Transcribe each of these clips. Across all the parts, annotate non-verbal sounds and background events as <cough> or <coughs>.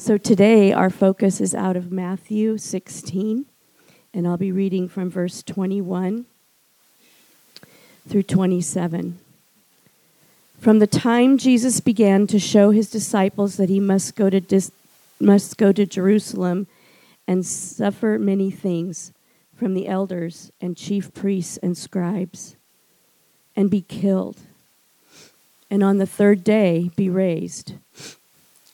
So today our focus is out of Matthew 16, and I'll be reading from verse 21 through 27. From the time Jesus began to show his disciples that he must go to dis- must go to Jerusalem and suffer many things from the elders and chief priests and scribes and be killed and on the third day be raised.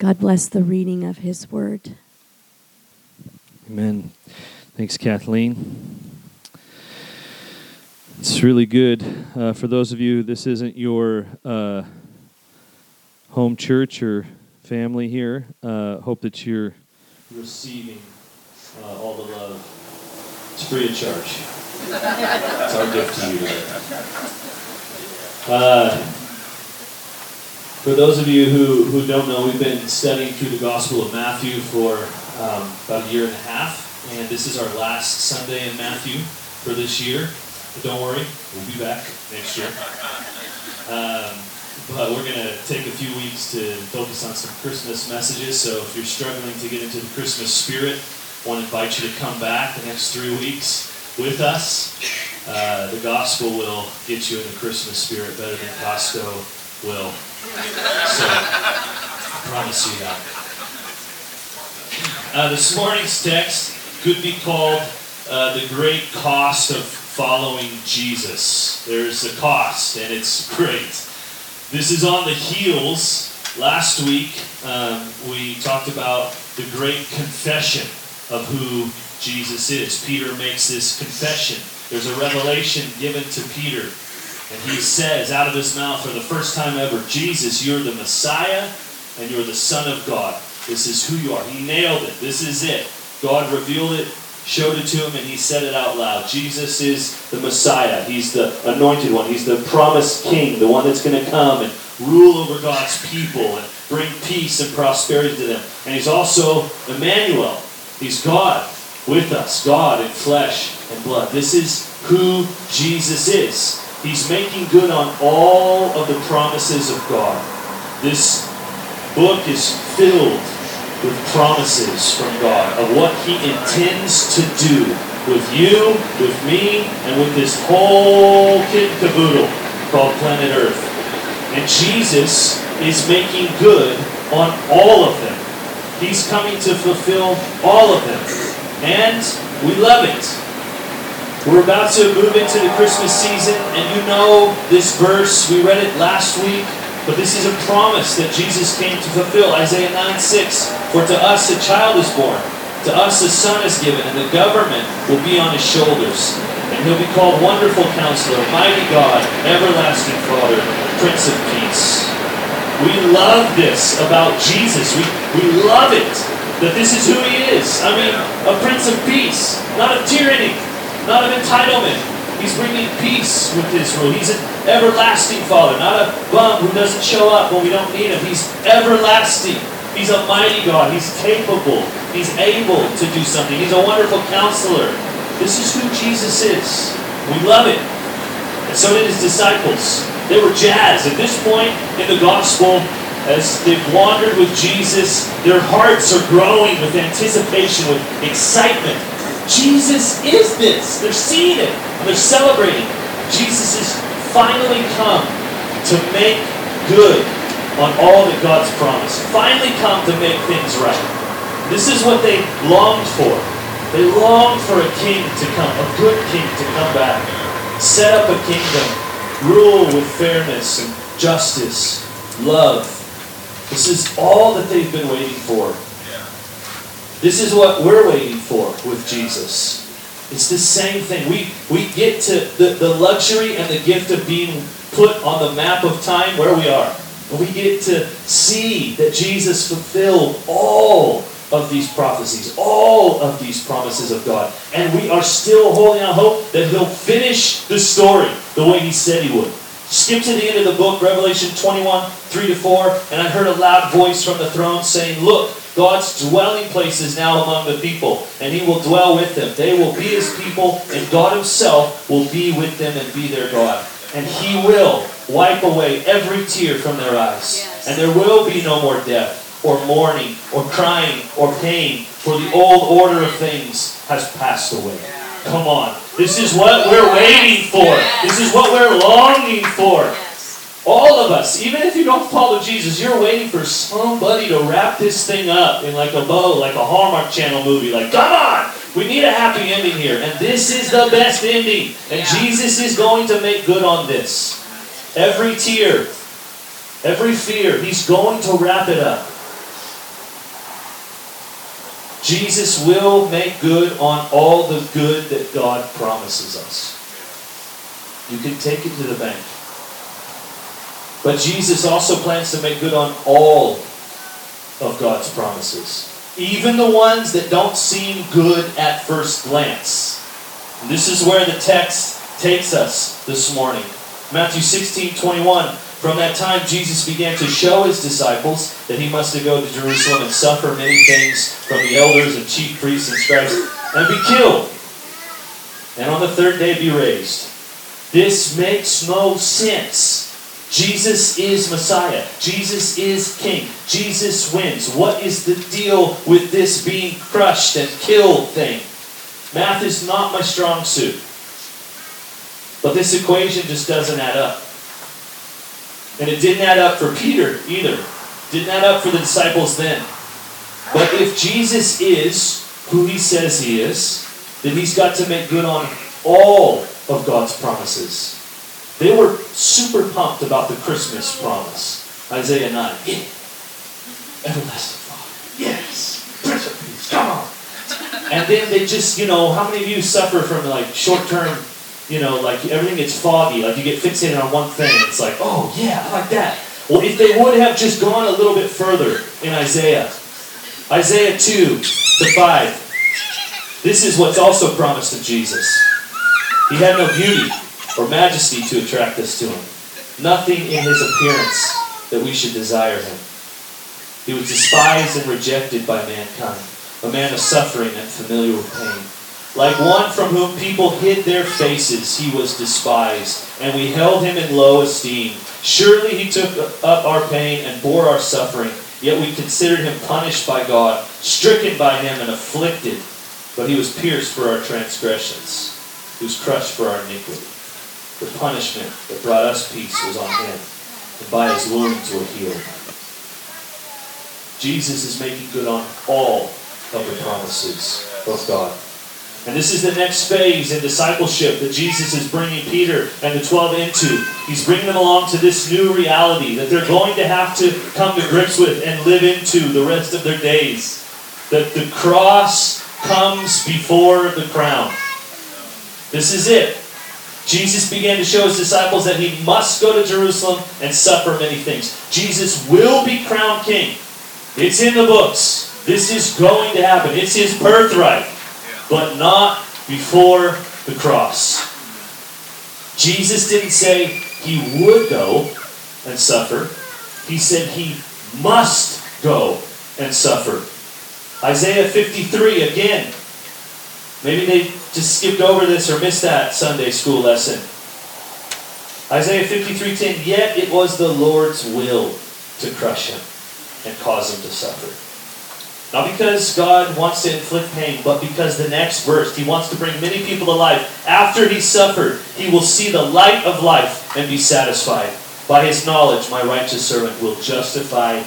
God bless the reading of his word. Amen. Thanks, Kathleen. It's really good. Uh, for those of you, this isn't your uh, home church or family here. Uh, hope that you're receiving uh, all the love. It's free of charge. it's our gift to you today. For those of you who, who don't know, we've been studying through the Gospel of Matthew for um, about a year and a half, and this is our last Sunday in Matthew for this year. But don't worry, we'll be back next year. Um, but we're going to take a few weeks to focus on some Christmas messages. So if you're struggling to get into the Christmas spirit, I want to invite you to come back the next three weeks with us. Uh, the gospel will get you in the Christmas spirit better than Costco will. So, I promise you that. Uh, this morning's text could be called uh, The Great Cost of Following Jesus. There's a cost, and it's <laughs> great. This is on the heels. Last week, um, we talked about the great confession of who Jesus is. Peter makes this confession. There's a revelation given to Peter, and he says out of his mouth for the first time ever, Jesus, you're the Messiah and you're the Son of God. This is who you are. He nailed it. This is it. God revealed it, showed it to him, and he said it out loud. Jesus is the Messiah. He's the anointed one. He's the promised king, the one that's going to come and rule over God's people and bring peace and prosperity to them. And he's also Emmanuel. He's God with us, God in flesh and blood. This is who Jesus is. He's making good on all of the promises of God. This book is filled with promises from God of what He intends to do with you, with me, and with this whole kit and caboodle called planet Earth. And Jesus is making good on all of them. He's coming to fulfill all of them. And we love it. We're about to move into the Christmas season, and you know this verse. We read it last week, but this is a promise that Jesus came to fulfill. Isaiah 9 6. For to us a child is born, to us a son is given, and the government will be on his shoulders. And he'll be called Wonderful Counselor, Mighty God, Everlasting Father, Prince of Peace. We love this about Jesus. We, we love it that this is who he is. I mean, a Prince of Peace, not of tyranny, not of entitlement. He's bringing peace with rule. He's an everlasting Father, not a bum who doesn't show up when we don't need him. He's everlasting. He's a mighty God. He's capable. He's able to do something. He's a wonderful counselor. This is who Jesus is. We love it. And so did his disciples. They were jazzed. At this point in the gospel, as they've wandered with Jesus, their hearts are growing with anticipation, with excitement. Jesus is this. They're seeing it. And they're celebrating. Jesus has finally come to make good on all that God's promised. Finally come to make things right. This is what they longed for. They longed for a king to come, a good king to come back, set up a kingdom, rule with fairness and justice, love. This is all that they've been waiting for. This is what we're waiting for with Jesus. It's the same thing. We, we get to the, the luxury and the gift of being put on the map of time where we are. And we get to see that Jesus fulfilled all of these prophecies, all of these promises of God. And we are still holding out hope that He'll finish the story the way He said He would. Skip to the end of the book, Revelation 21, 3 to 4, and I heard a loud voice from the throne saying, Look, God's dwelling place is now among the people, and He will dwell with them. They will be His people, and God Himself will be with them and be their God. And He will wipe away every tear from their eyes. Yes. And there will be no more death, or mourning, or crying, or pain, for the old order of things has passed away. Come on. This is what we're waiting for. This is what we're longing for. All of us, even if you don't follow Jesus, you're waiting for somebody to wrap this thing up in like a bow, like a Hallmark Channel movie. Like, come on, we need a happy ending here. And this is the best ending. And Yeah. Jesus is going to make good on this. Every tear, every fear, He's going to wrap it up. Jesus will make good on all the good that God promises us. You can take it to the bank. But Jesus also plans to make good on all of God's promises, even the ones that don't seem good at first glance. And this is where the text takes us this morning. Matthew 16 21. From that time, Jesus began to show his disciples that he must go to Jerusalem and suffer many things from the elders and chief priests and scribes and be killed, and on the third day be raised. This makes no sense. Jesus is Messiah. Jesus is King. Jesus wins. What is the deal with this being crushed and killed thing? Math is not my strong suit. But this equation just doesn't add up. And it didn't add up for Peter either. Didn't add up for the disciples then. But if Jesus is who he says he is, then he's got to make good on all of God's promises. They were super pumped about the Christmas promise. Isaiah 9. Yeah. Everlasting Father. Yes. Prince of Peace. Come on. And then they just, you know, how many of you suffer from like short term, you know, like everything gets foggy, like you get fixated on one thing. It's like, oh yeah, I like that. Well, if they would have just gone a little bit further in Isaiah, Isaiah 2 to 5, this is what's also promised of Jesus. He had no beauty or majesty to attract us to him. Nothing in his appearance that we should desire him. He was despised and rejected by mankind, a man of suffering and familiar with pain. Like one from whom people hid their faces, he was despised, and we held him in low esteem. Surely he took up our pain and bore our suffering, yet we considered him punished by God, stricken by him, and afflicted. But he was pierced for our transgressions, he was crushed for our iniquity. The punishment that brought us peace was on him, and by his wounds we're healed. Jesus is making good on all of the promises of God. And this is the next phase in discipleship that Jesus is bringing Peter and the 12 into. He's bringing them along to this new reality that they're going to have to come to grips with and live into the rest of their days. That the cross comes before the crown. This is it. Jesus began to show his disciples that he must go to Jerusalem and suffer many things. Jesus will be crowned king. It's in the books. This is going to happen. It's his birthright but not before the cross. Jesus didn't say he would go and suffer, he said he must go and suffer. Isaiah 53 again. Maybe they just skipped over this or missed that Sunday school lesson. Isaiah 53:10 Yet it was the Lord's will to crush him and cause him to suffer. Not because God wants to inflict pain, but because the next verse, He wants to bring many people to life. After He suffered, He will see the light of life and be satisfied. By His knowledge, my righteous servant will justify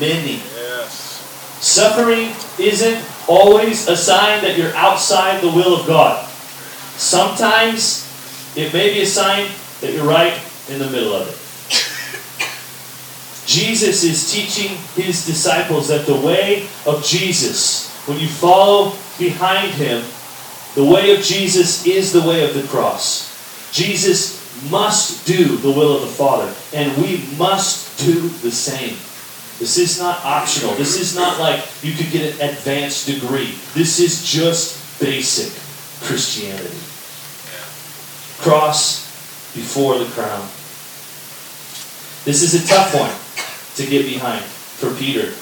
many. Yes. Suffering isn't always a sign that you're outside the will of God. Sometimes it may be a sign that you're right in the middle of it. <laughs> Jesus is teaching his disciples that the way of Jesus, when you follow behind him, the way of Jesus is the way of the cross. Jesus must do the will of the Father, and we must do the same. This is not optional. This is not like you could get an advanced degree. This is just basic Christianity. Cross before the crown. This is a tough one to get behind for Peter.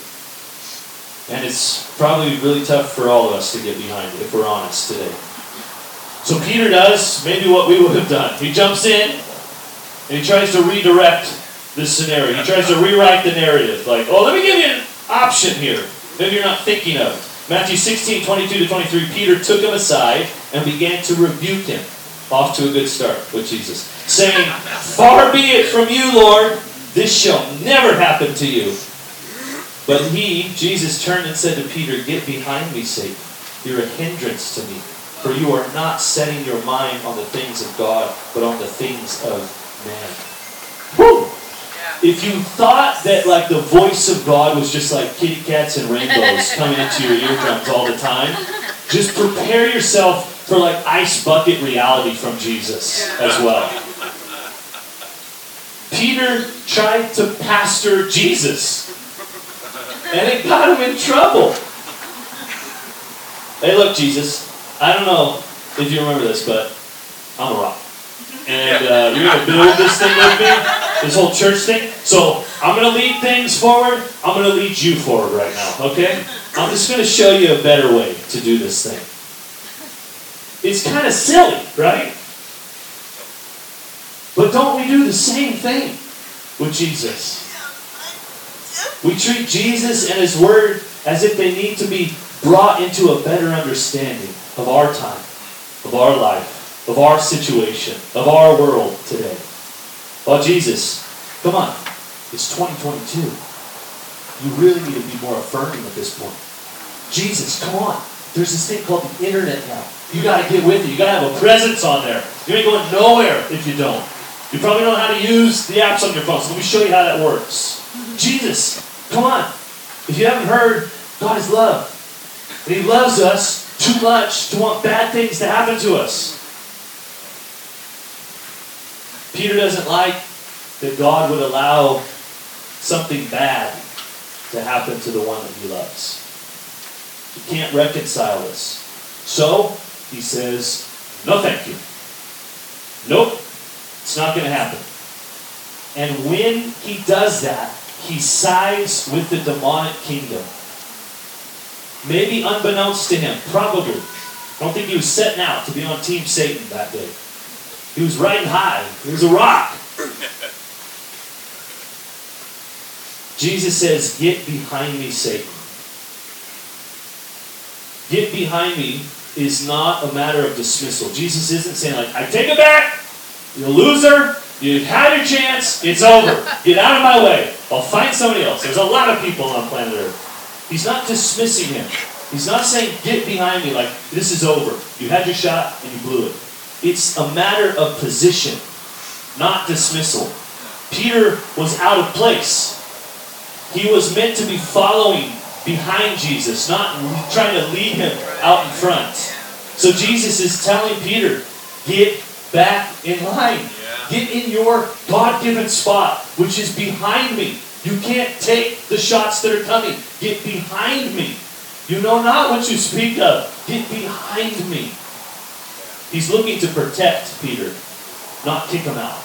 And it's probably really tough for all of us to get behind, if we're honest today. So Peter does maybe what we would have done. He jumps in and he tries to redirect this scenario. He tries to rewrite the narrative. Like, oh, let me give you an option here. Maybe you're not thinking of. Matthew 16, 22 to 23, Peter took him aside and began to rebuke him. Off to a good start with Jesus. Saying, Far be it from you, Lord, this shall never happen to you. But he, Jesus, turned and said to Peter, Get behind me, Satan. You're a hindrance to me. For you are not setting your mind on the things of God, but on the things of man. Whew! If you thought that like the voice of God was just like kitty cats and rainbows <laughs> coming into your eardrums all the time, just prepare yourself for like ice bucket reality from Jesus as well. Peter tried to pastor Jesus, and it got him in trouble. Hey, look, Jesus, I don't know if you remember this, but I'm a rock. And uh, you're going to build this thing with me, this whole church thing. So I'm going to lead things forward. I'm going to lead you forward right now, okay? I'm just going to show you a better way to do this thing. It's kind of silly, right? But don't we do the same thing with Jesus? We treat Jesus and His Word as if they need to be brought into a better understanding of our time, of our life, of our situation, of our world today. Well, Jesus, come on. It's 2022. You really need to be more affirming at this point. Jesus, come on. There's this thing called the internet now. You got to get with it. You got to have a presence on there. You ain't going nowhere if you don't. You probably don't know how to use the apps on your phone, so let me show you how that works. Jesus, come on. If you haven't heard, God is love. And He loves us too much to want bad things to happen to us. Peter doesn't like that God would allow something bad to happen to the one that he loves. He can't reconcile this. So, he says, no thank you. Nope, it's not going to happen. And when he does that, he sides with the demonic kingdom. Maybe unbeknownst to him, probably. I don't think he was setting out to be on Team Satan that day. He was riding high. He was a rock. Jesus says, Get behind me, Satan. Get behind me is not a matter of dismissal. Jesus isn't saying, like, I take it back, you're a loser, you've had your chance, it's over. Get out of my way. I'll find somebody else. There's a lot of people on planet Earth. He's not dismissing him. He's not saying, Get behind me, like, this is over. You had your shot and you blew it. It's a matter of position, not dismissal. Peter was out of place. He was meant to be following behind Jesus, not trying to lead him out in front. So Jesus is telling Peter, get back in line. Get in your God given spot, which is behind me. You can't take the shots that are coming. Get behind me. You know not what you speak of. Get behind me. He's looking to protect Peter, not kick him out.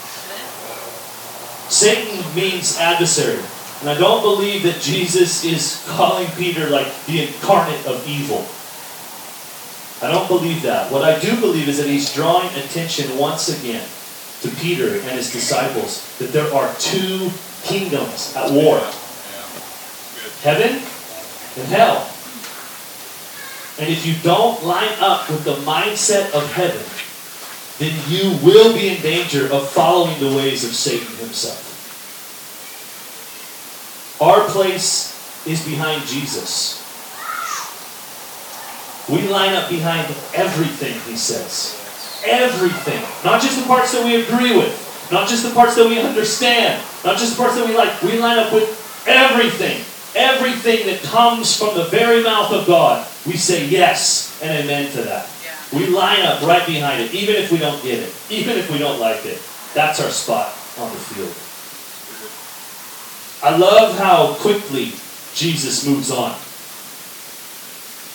Satan means adversary. And I don't believe that Jesus is calling Peter like the incarnate of evil. I don't believe that. What I do believe is that he's drawing attention once again to Peter and his disciples that there are two kingdoms at war heaven and hell. And if you don't line up with the mindset of heaven, then you will be in danger of following the ways of Satan himself. Our place is behind Jesus. We line up behind everything he says. Everything. Not just the parts that we agree with, not just the parts that we understand, not just the parts that we like. We line up with everything. Everything that comes from the very mouth of God. We say yes and amen to that. We line up right behind it, even if we don't get it, even if we don't like it. That's our spot on the field. I love how quickly Jesus moves on.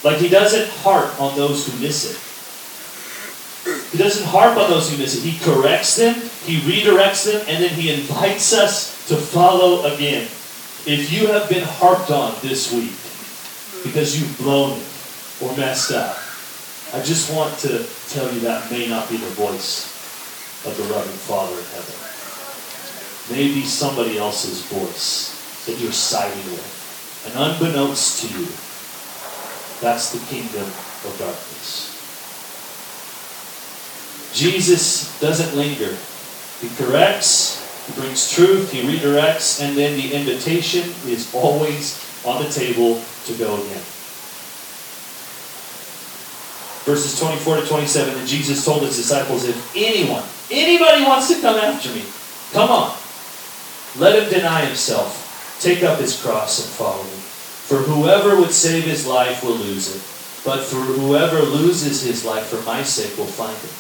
Like he doesn't harp on those who miss it. He doesn't harp on those who miss it. He corrects them, he redirects them, and then he invites us to follow again. If you have been harped on this week because you've blown it or messed up, I just want to tell you that may not be the voice of the loving Father in heaven. Maybe somebody else's voice that you're siding with. And unbeknownst to you, that's the kingdom of darkness. Jesus doesn't linger. He corrects, he brings truth, he redirects, and then the invitation is always on the table to go again. Verses 24 to 27, and Jesus told his disciples, if anyone, anybody wants to come after me, come on. Let him deny himself, take up his cross, and follow me. For whoever would save his life will lose it, but for whoever loses his life for my sake will find it.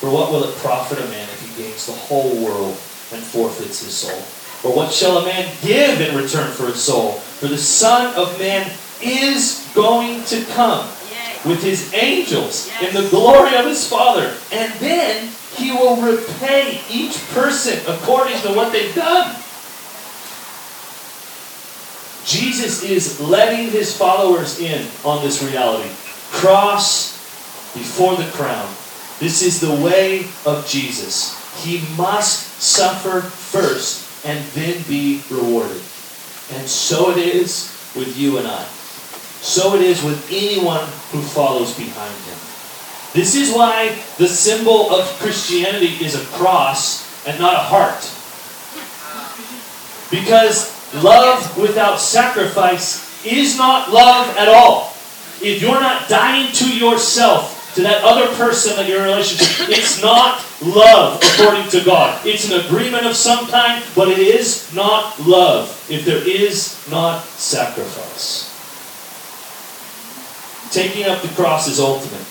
For what will it profit a man if he gains the whole world and forfeits his soul? Or what shall a man give in return for his soul? For the Son of Man is going to come with his angels in the glory of his Father. And then he will repay each person according to what they've done. Jesus is letting his followers in on this reality. Cross before the crown. This is the way of Jesus. He must suffer first and then be rewarded. And so it is with you and I. So it is with anyone who follows behind him. This is why the symbol of Christianity is a cross and not a heart. Because love without sacrifice is not love at all. If you're not dying to yourself, to that other person that you're in a relationship, it's not love according to God. It's an agreement of some kind, but it is not love if there is not sacrifice. Taking up the cross is ultimate.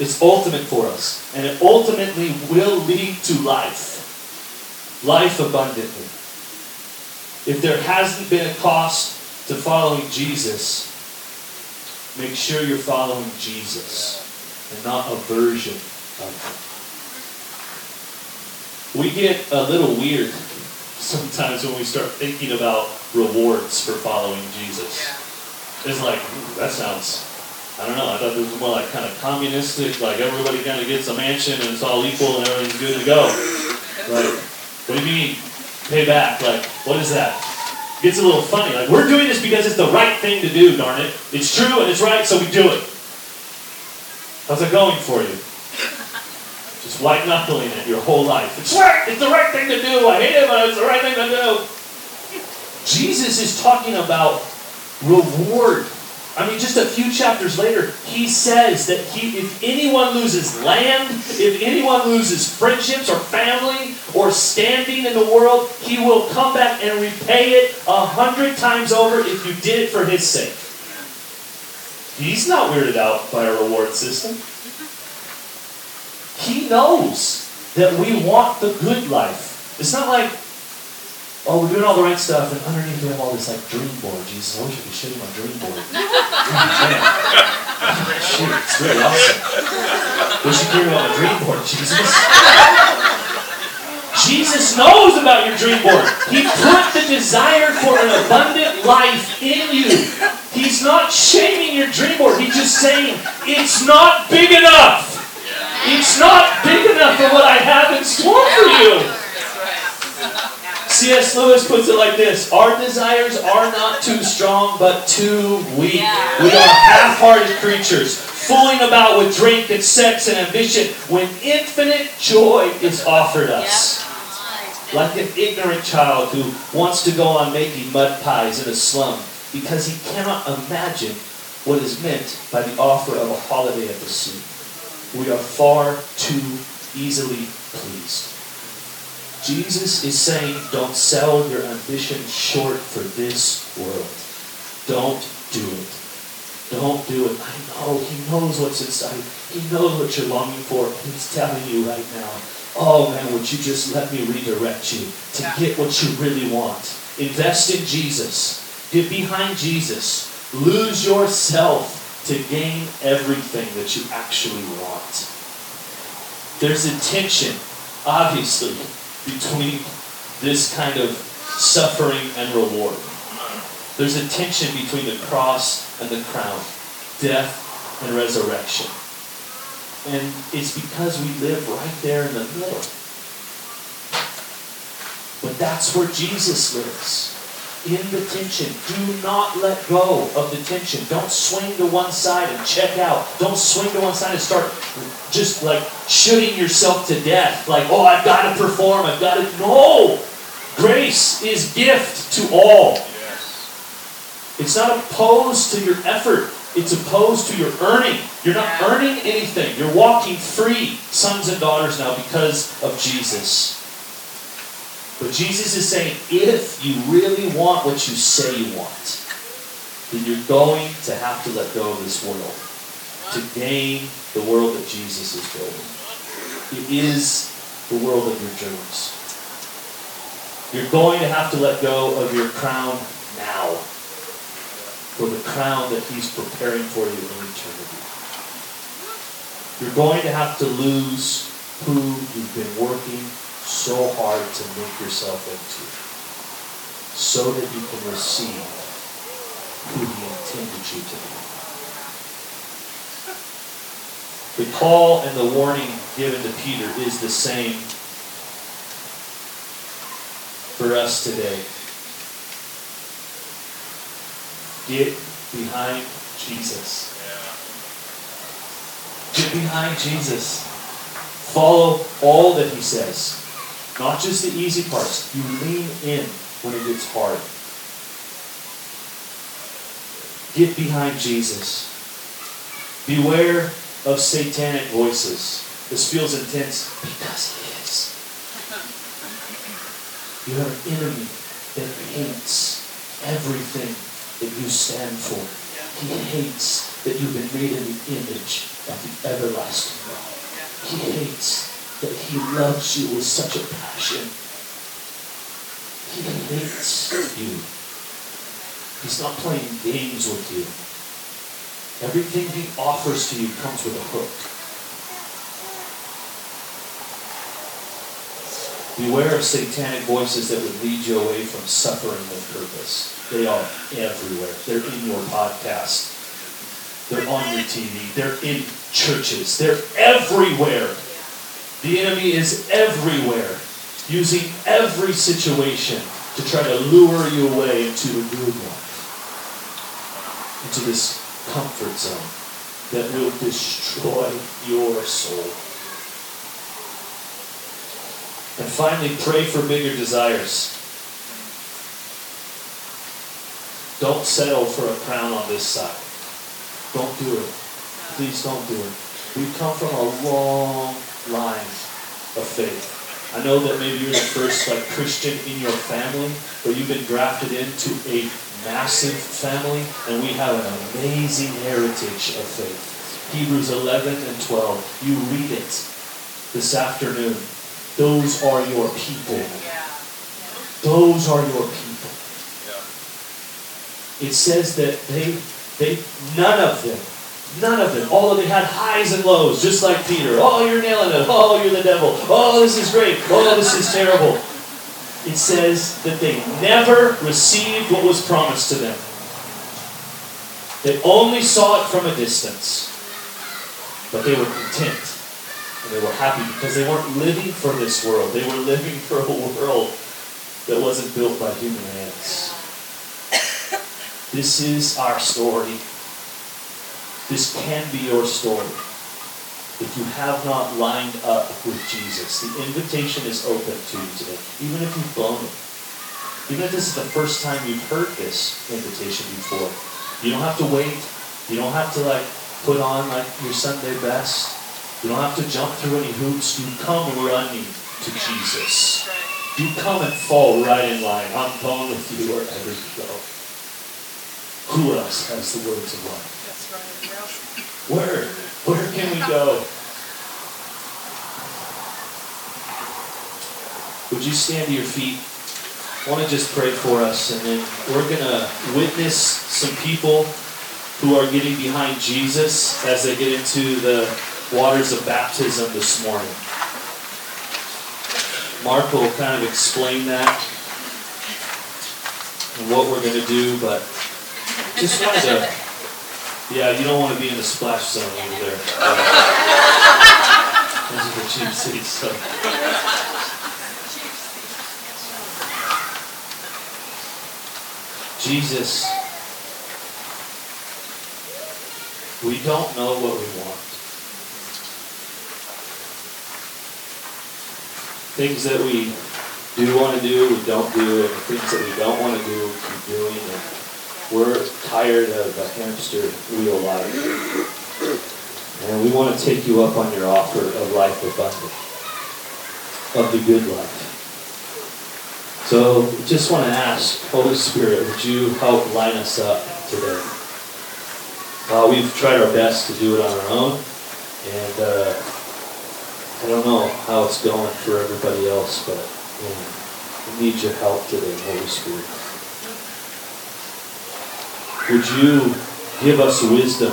It's ultimate for us. And it ultimately will lead to life. Life abundantly. If there hasn't been a cost to following Jesus, make sure you're following Jesus and not a version of him. We get a little weird sometimes when we start thinking about rewards for following Jesus. It's like, that sounds I don't know. I thought this was more like kind of communistic, like everybody kind of gets a mansion and it's all equal and everything's good to go. Like, what do you mean pay back? Like, what is that? It gets a little funny. Like, we're doing this because it's the right thing to do, darn it. It's true and it's right, so we do it. How's it going for you? Just white knuckling it your whole life. It's right. It's the right thing to do. I hate it, but it's the right thing to do. Jesus is talking about reward I mean, just a few chapters later, he says that he, if anyone loses land, if anyone loses friendships or family or standing in the world, he will come back and repay it a hundred times over if you did it for his sake. He's not weirded out by a reward system. He knows that we want the good life. It's not like oh, we're doing all the right stuff, and underneath we have all this like dream board. Jesus, I wish I could show you my dream board. <laughs> Shoot, it's really awesome. Wish you could on my dream board, Jesus. <laughs> Jesus knows about your dream board. He put the desire for an abundant life in you. He's not shaming your dream board. He's just saying, it's not big enough. It's not big enough for what I have in store for you. C.S. Lewis puts it like this Our desires are not too strong, but too weak. We are half hearted creatures, fooling about with drink and sex and ambition when infinite joy is offered us. Like an ignorant child who wants to go on making mud pies in a slum because he cannot imagine what is meant by the offer of a holiday at the sea. We are far too easily pleased. Jesus is saying, don't sell your ambition short for this world. Don't do it. Don't do it. I know He knows what's inside. He knows what you're longing for. He's telling you right now, oh man, would you just let me redirect you to get what you really want? Invest in Jesus. Get behind Jesus. Lose yourself to gain everything that you actually want. There's a tension, obviously, between this kind of suffering and reward. There's a tension between the cross and the crown, death and resurrection. And it's because we live right there in the middle. But that's where Jesus lives. In the tension. Do not let go of the tension. Don't swing to one side and check out. Don't swing to one side and start just like shooting yourself to death. Like, oh, I've got to perform. I've got to. No! Grace is gift to all. Yes. It's not opposed to your effort. It's opposed to your earning. You're not earning anything. You're walking free, sons and daughters now, because of Jesus. But Jesus is saying, if you really want what you say you want, then you're going to have to let go of this world to gain the world that Jesus is building. It is the world of your dreams. You're going to have to let go of your crown for the crown that He's preparing for you in eternity. You're going to have to lose who you've been working so hard to make yourself into so that you can receive who He intended you to be. The call and the warning given to Peter is the same for us today. Get behind Jesus. Get behind Jesus. Follow all that he says. Not just the easy parts. You lean in when it gets hard. Get behind Jesus. Beware of satanic voices. This feels intense because he is. <laughs> You have an enemy that hates everything that you stand for. He hates that you've been made in the image of the everlasting God. He hates that he loves you with such a passion. He hates you. He's not playing games with you. Everything he offers to you comes with a hook. Beware of satanic voices that would lead you away from suffering with purpose. They are everywhere. They're in your podcast. They're on your TV. They're in churches. They're everywhere. The enemy is everywhere, using every situation to try to lure you away into the good life, into this comfort zone that will destroy your soul. And finally, pray for bigger desires. Don't settle for a crown on this side. Don't do it. Please don't do it. We've come from a long line of faith. I know that maybe you're the first like Christian in your family, but you've been drafted into a massive family, and we have an amazing heritage of faith. Hebrews 11 and 12. You read it this afternoon. Those are your people. Those are your people. It says that they, they, none of them, none of them, although they had highs and lows, just like Peter. Oh, you're nailing it. Oh, you're the devil. Oh, this is great. Oh, this is terrible. It says that they never received what was promised to them. They only saw it from a distance. But they were content. And they were happy because they weren't living for this world. They were living for a world that wasn't built by human hands. <coughs> This is our story. This can be your story. If you have not lined up with Jesus, the invitation is open to you today, even if you've blown it. even if this is the first time you've heard this invitation before, you don't have to wait. You don't have to like put on like your Sunday best. You don't have to jump through any hoops. You come running to Jesus. You come and fall right in line. I'm going with you wherever you go. Who else has the words of life? Where? Where can we go? Would you stand to your feet? I want to just pray for us, and then we're going to witness some people who are getting behind Jesus as they get into the waters of baptism this morning. Mark will kind of explain that and what we're going to do, but just wanted to. Yeah, you don't want to be in the splash zone over there. Those are the cheap seats. So. Jesus, we don't know what we want. Things that we do want to do, we don't do, and the things that we don't want to do, we keep doing. And we're tired of a hamster wheel life. And we want to take you up on your offer of life abundant, of the good life. So just want to ask, Holy Spirit, would you help line us up today? Uh, we've tried our best to do it on our own, and uh, I don't know how it's going for everybody else, but we need your help today, Holy Spirit. Would you give us wisdom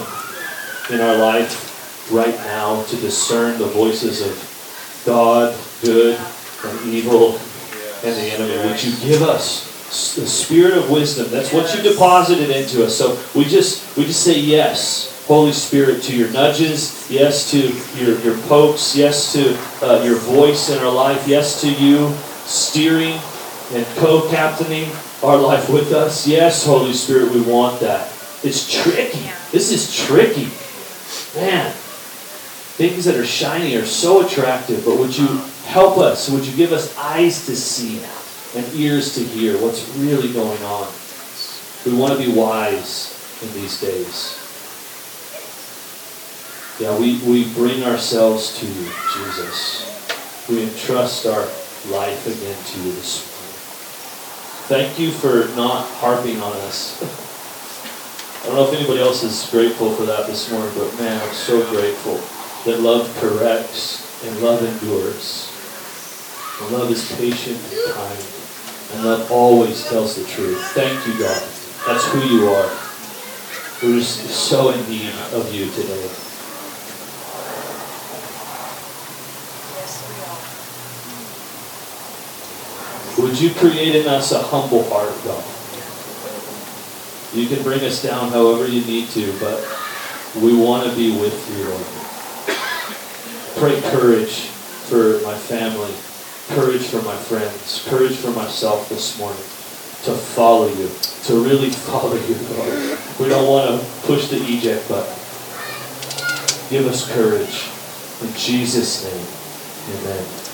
in our life right now to discern the voices of God, good, and evil, and the enemy. Would you give us the spirit of wisdom? That's what you deposited into us. So we just we just say yes, Holy Spirit, to your nudges. Yes to your your pokes. Yes to uh, your voice in our life. Yes to you steering and co-captaining our life with us. Yes, Holy Spirit, we want that. It's tricky. This is tricky, man. Things that are shiny are so attractive, but would you help us? Would you give us eyes to see and ears to hear what's really going on? We want to be wise in these days. Yeah, we, we bring ourselves to you, Jesus. We entrust our life again to you this morning. Thank you for not harping on us. <laughs> I don't know if anybody else is grateful for that this morning, but man, I'm so grateful that love corrects and love endures. And love is patient and kind. And love always tells the truth. Thank you, God. That's who you are. We're just so in need of you today. You create in us a humble heart, God? You can bring us down however you need to, but we want to be with you, Lord. Pray courage for my family courage for my friends, courage for myself this morning to follow you, to really <laughs> follow you, Lord. We don't want to push the eject button. Give us courage. In Jesus' name, amen.